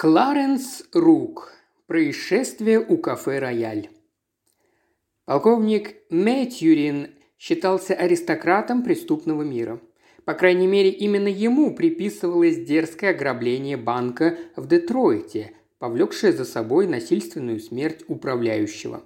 Кларенс Рук. Происшествие у кафе «Рояль». Полковник Мэтьюрин считался аристократом преступного мира. По крайней мере, именно ему приписывалось дерзкое ограбление банка в Детройте, повлекшее за собой насильственную смерть управляющего.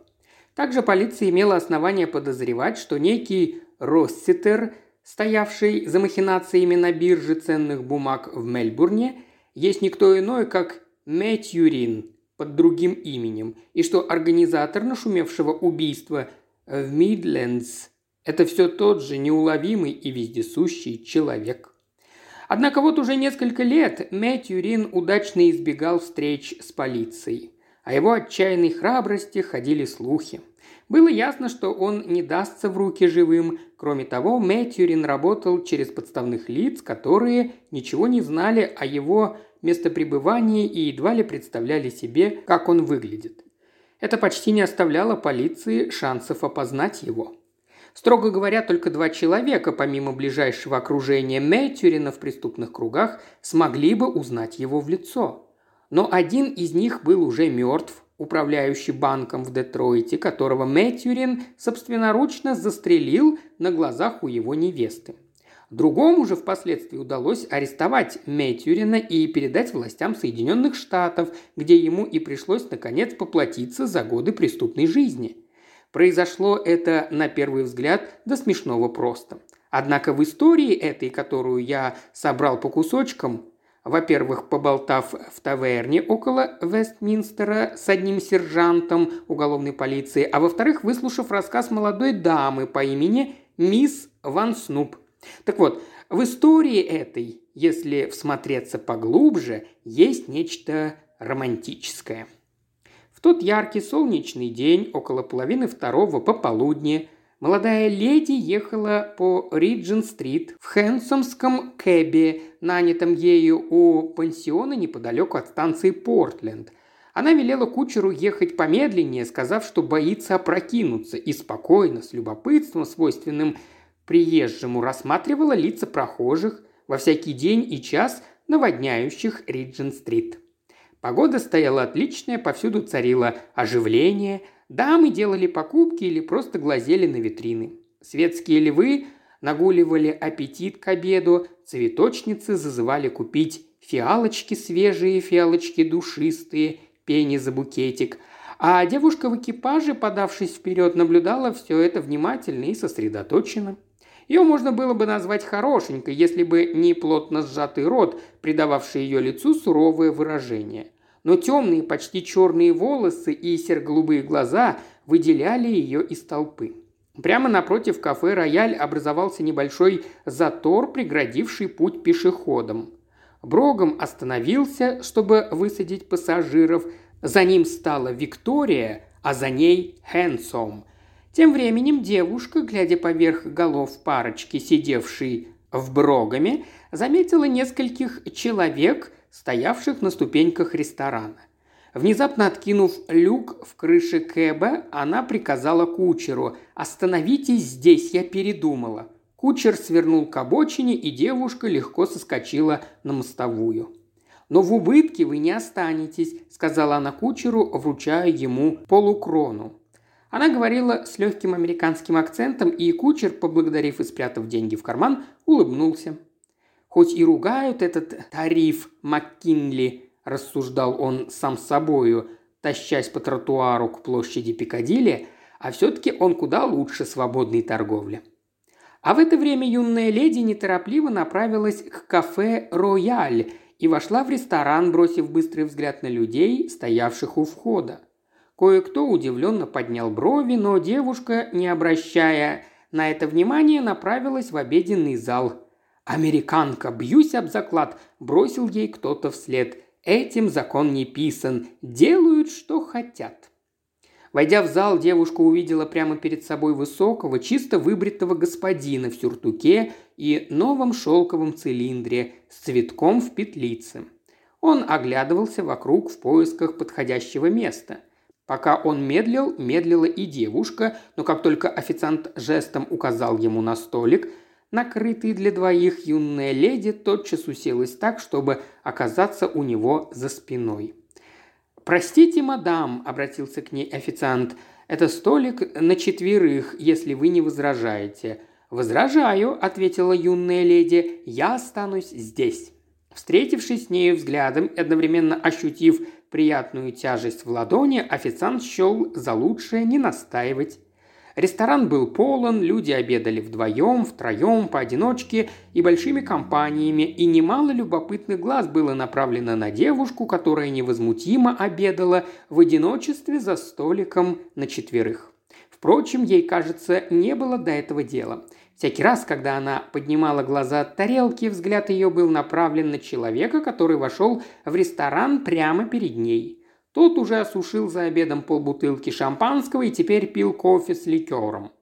Также полиция имела основания подозревать, что некий Росситер, стоявший за махинациями на бирже ценных бумаг в Мельбурне, есть никто иной, как Мэтьюрин под другим именем, и что организатор нашумевшего убийства в Мидлендс – это все тот же неуловимый и вездесущий человек. Однако вот уже несколько лет Мэтьюрин удачно избегал встреч с полицией. О его отчаянной храбрости ходили слухи. Было ясно, что он не дастся в руки живым. Кроме того, Мэтьюрин работал через подставных лиц, которые ничего не знали о его местопребывании и едва ли представляли себе, как он выглядит. Это почти не оставляло полиции шансов опознать его. Строго говоря, только два человека, помимо ближайшего окружения Мэтьюрина в преступных кругах, смогли бы узнать его в лицо. Но один из них был уже мертв, управляющий банком в Детройте, которого Мэтьюрин собственноручно застрелил на глазах у его невесты. Другому же впоследствии удалось арестовать Мэтьюрина и передать властям Соединенных Штатов, где ему и пришлось наконец поплатиться за годы преступной жизни. Произошло это, на первый взгляд, до смешного просто. Однако в истории этой, которую я собрал по кусочкам, во-первых, поболтав в таверне около Вестминстера с одним сержантом уголовной полиции, а во-вторых, выслушав рассказ молодой дамы по имени мисс Ван Снуп – так вот, в истории этой, если всмотреться поглубже, есть нечто романтическое. В тот яркий солнечный день, около половины второго пополудни, молодая леди ехала по Риджин-стрит в Хэнсомском кэбе, нанятом ею у пансиона неподалеку от станции Портленд. Она велела кучеру ехать помедленнее, сказав, что боится опрокинуться, и спокойно, с любопытством, свойственным приезжему рассматривала лица прохожих во всякий день и час, наводняющих Риджин-стрит. Погода стояла отличная, повсюду царило оживление, дамы делали покупки или просто глазели на витрины. Светские львы нагуливали аппетит к обеду, цветочницы зазывали купить фиалочки свежие, фиалочки душистые, пени за букетик – а девушка в экипаже, подавшись вперед, наблюдала все это внимательно и сосредоточенно. Ее можно было бы назвать хорошенькой, если бы не плотно сжатый рот, придававший ее лицу суровое выражение. Но темные, почти черные волосы и серо-голубые глаза выделяли ее из толпы. Прямо напротив кафе «Рояль» образовался небольшой затор, преградивший путь пешеходам. Брогом остановился, чтобы высадить пассажиров. За ним стала Виктория, а за ней Хэнсом – тем временем девушка, глядя поверх голов парочки, сидевшей в брогами, заметила нескольких человек, стоявших на ступеньках ресторана. Внезапно откинув люк в крыше Кэба, она приказала кучеру «Остановитесь здесь, я передумала». Кучер свернул к обочине, и девушка легко соскочила на мостовую. «Но в убытке вы не останетесь», – сказала она кучеру, вручая ему полукрону. Она говорила с легким американским акцентом, и кучер, поблагодарив и спрятав деньги в карман, улыбнулся. «Хоть и ругают этот тариф МакКинли», – рассуждал он сам собою, тащась по тротуару к площади Пикадилли, а все-таки он куда лучше свободной торговли. А в это время юная леди неторопливо направилась к кафе «Рояль» и вошла в ресторан, бросив быстрый взгляд на людей, стоявших у входа. Кое-кто удивленно поднял брови, но девушка, не обращая на это внимания, направилась в обеденный зал. «Американка, бьюсь об заклад!» – бросил ей кто-то вслед. «Этим закон не писан. Делают, что хотят». Войдя в зал, девушка увидела прямо перед собой высокого, чисто выбритого господина в сюртуке и новом шелковом цилиндре с цветком в петлице. Он оглядывался вокруг в поисках подходящего места – Пока он медлил, медлила и девушка, но как только официант жестом указал ему на столик, накрытый для двоих, юная леди тотчас уселась так, чтобы оказаться у него за спиной. «Простите, мадам», – обратился к ней официант, – «это столик на четверых, если вы не возражаете». «Возражаю», – ответила юная леди, – «я останусь здесь». Встретившись с нею взглядом и одновременно ощутив приятную тяжесть в ладони, официант счел за лучшее не настаивать. Ресторан был полон, люди обедали вдвоем, втроем, поодиночке и большими компаниями, и немало любопытных глаз было направлено на девушку, которая невозмутимо обедала в одиночестве за столиком на четверых. Впрочем, ей, кажется, не было до этого дела. Всякий раз, когда она поднимала глаза от тарелки, взгляд ее был направлен на человека, который вошел в ресторан прямо перед ней. Тот уже осушил за обедом полбутылки шампанского и теперь пил кофе с ликером.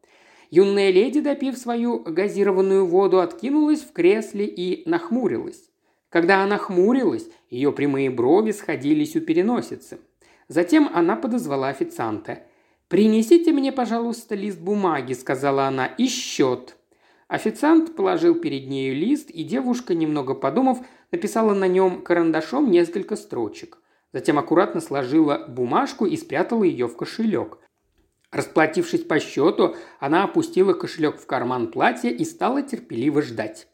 Юная леди, допив свою газированную воду, откинулась в кресле и нахмурилась. Когда она хмурилась, ее прямые брови сходились у переносицы. Затем она подозвала официанта. «Принесите мне, пожалуйста, лист бумаги», – сказала она, – «и счет». Официант положил перед нею лист, и девушка, немного подумав, написала на нем карандашом несколько строчек. Затем аккуратно сложила бумажку и спрятала ее в кошелек. Расплатившись по счету, она опустила кошелек в карман платья и стала терпеливо ждать.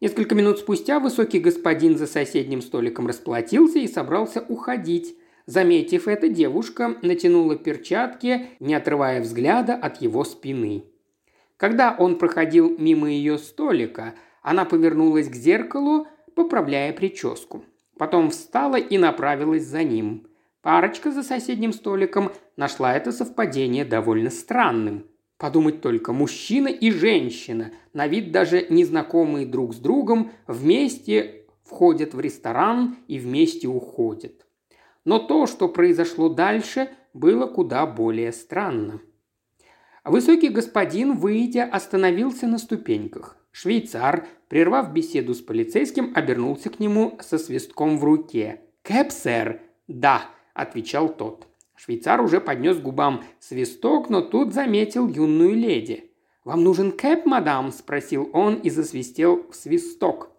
Несколько минут спустя высокий господин за соседним столиком расплатился и собрался уходить. Заметив это, девушка натянула перчатки, не отрывая взгляда от его спины. Когда он проходил мимо ее столика, она повернулась к зеркалу, поправляя прическу. Потом встала и направилась за ним. Парочка за соседним столиком нашла это совпадение довольно странным. Подумать только, мужчина и женщина, на вид даже незнакомые друг с другом, вместе входят в ресторан и вместе уходят. Но то, что произошло дальше, было куда более странно. Высокий господин, выйдя, остановился на ступеньках. Швейцар, прервав беседу с полицейским, обернулся к нему со свистком в руке. «Кэп, сэр?» «Да», – отвечал тот. Швейцар уже поднес губам свисток, но тут заметил юную леди. «Вам нужен кэп, мадам?» – спросил он и засвистел в свисток.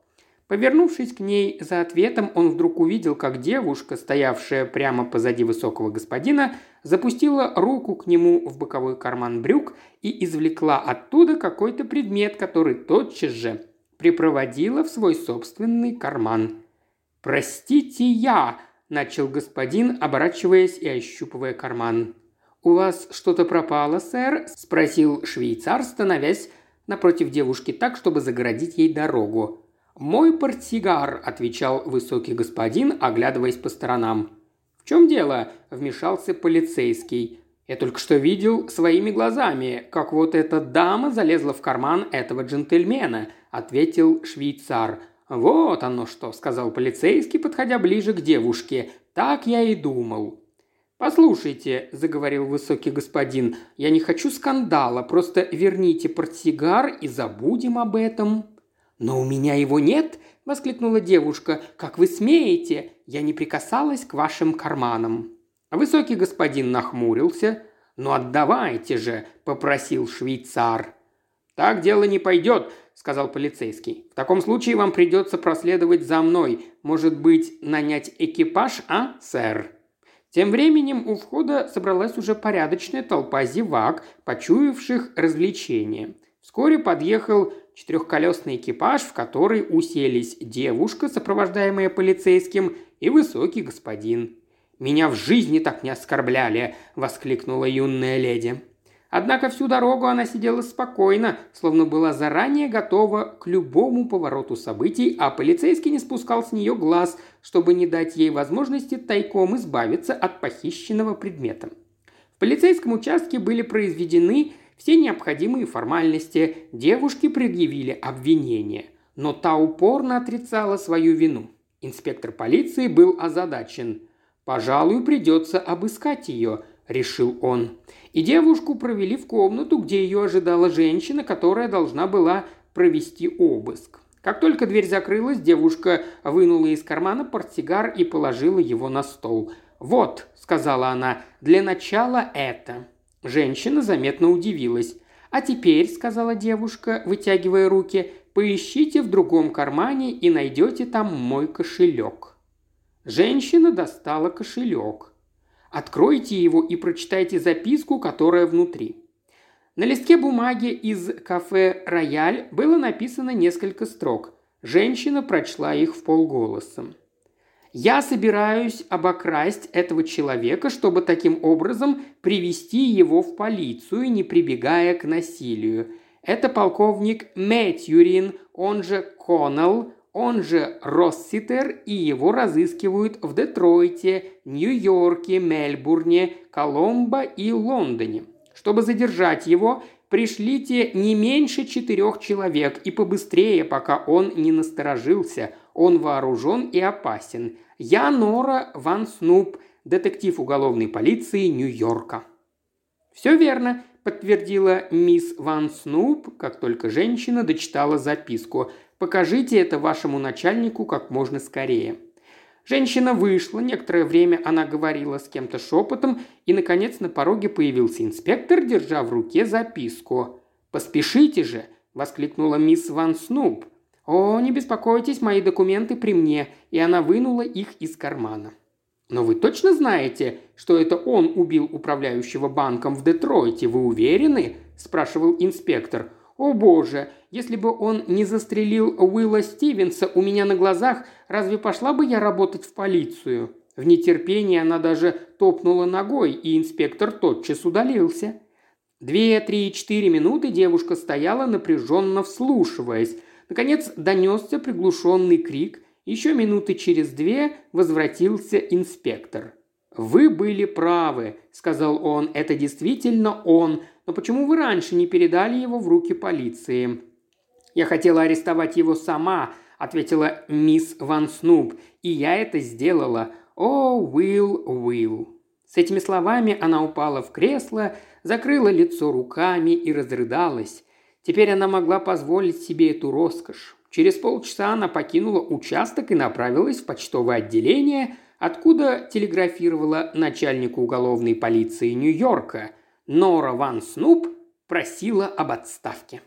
Повернувшись к ней за ответом, он вдруг увидел, как девушка, стоявшая прямо позади высокого господина, запустила руку к нему в боковой карман брюк и извлекла оттуда какой-то предмет, который тотчас же припроводила в свой собственный карман. «Простите, я!» – начал господин, оборачиваясь и ощупывая карман. «У вас что-то пропало, сэр?» – спросил швейцар, становясь напротив девушки так, чтобы загородить ей дорогу. «Мой портсигар», – отвечал высокий господин, оглядываясь по сторонам. «В чем дело?» – вмешался полицейский. «Я только что видел своими глазами, как вот эта дама залезла в карман этого джентльмена», – ответил швейцар. «Вот оно что», – сказал полицейский, подходя ближе к девушке. «Так я и думал». «Послушайте», – заговорил высокий господин, – «я не хочу скандала, просто верните портсигар и забудем об этом». «Но у меня его нет!» – воскликнула девушка. «Как вы смеете? Я не прикасалась к вашим карманам». Высокий господин нахмурился. «Ну отдавайте же!» – попросил швейцар. «Так дело не пойдет», – сказал полицейский. «В таком случае вам придется проследовать за мной. Может быть, нанять экипаж, а, сэр?» Тем временем у входа собралась уже порядочная толпа зевак, почуявших развлечения. Вскоре подъехал четырехколесный экипаж, в который уселись девушка, сопровождаемая полицейским, и высокий господин. «Меня в жизни так не оскорбляли!» – воскликнула юная леди. Однако всю дорогу она сидела спокойно, словно была заранее готова к любому повороту событий, а полицейский не спускал с нее глаз, чтобы не дать ей возможности тайком избавиться от похищенного предмета. В полицейском участке были произведены все необходимые формальности, девушки предъявили обвинение, но та упорно отрицала свою вину. Инспектор полиции был озадачен. «Пожалуй, придется обыскать ее», – решил он. И девушку провели в комнату, где ее ожидала женщина, которая должна была провести обыск. Как только дверь закрылась, девушка вынула из кармана портсигар и положила его на стол. «Вот», – сказала она, – «для начала это». Женщина заметно удивилась. «А теперь», – сказала девушка, вытягивая руки, поищите в другом кармане и найдете там мой кошелек». Женщина достала кошелек. Откройте его и прочитайте записку, которая внутри. На листке бумаги из кафе «Рояль» было написано несколько строк. Женщина прочла их в полголоса. «Я собираюсь обокрасть этого человека, чтобы таким образом привести его в полицию, не прибегая к насилию. Это полковник Мэтьюрин, он же Коннелл, он же Росситер, и его разыскивают в Детройте, Нью-Йорке, Мельбурне, Коломбо и Лондоне. Чтобы задержать его, пришлите не меньше четырех человек и побыстрее, пока он не насторожился. Он вооружен и опасен. Я Нора Ван Снуп, детектив уголовной полиции Нью-Йорка». «Все верно», – подтвердила мисс Ван Снуп, как только женщина дочитала записку. «Покажите это вашему начальнику как можно скорее». Женщина вышла, некоторое время она говорила с кем-то шепотом, и, наконец, на пороге появился инспектор, держа в руке записку. «Поспешите же!» – воскликнула мисс Ван Снуп. «О, не беспокойтесь, мои документы при мне», и она вынула их из кармана. «Но вы точно знаете, что это он убил управляющего банком в Детройте? Вы уверены?» – спрашивал инспектор. «О боже, если бы он не застрелил Уилла Стивенса у меня на глазах, разве пошла бы я работать в полицию?» В нетерпении она даже топнула ногой, и инспектор тотчас удалился. Две, три, четыре минуты девушка стояла, напряженно вслушиваясь. Наконец донесся приглушенный крик. Еще минуты через две возвратился инспектор. «Вы были правы», – сказал он, – «это действительно он, но почему вы раньше не передали его в руки полиции?» «Я хотела арестовать его сама», – ответила мисс Ван Снуп, – «и я это сделала. О, Уилл, Уилл». С этими словами она упала в кресло, закрыла лицо руками и разрыдалась. Теперь она могла позволить себе эту роскошь. Через полчаса она покинула участок и направилась в почтовое отделение, откуда телеграфировала начальнику уголовной полиции Нью-Йорка – Нора Ван Снуп просила об отставке.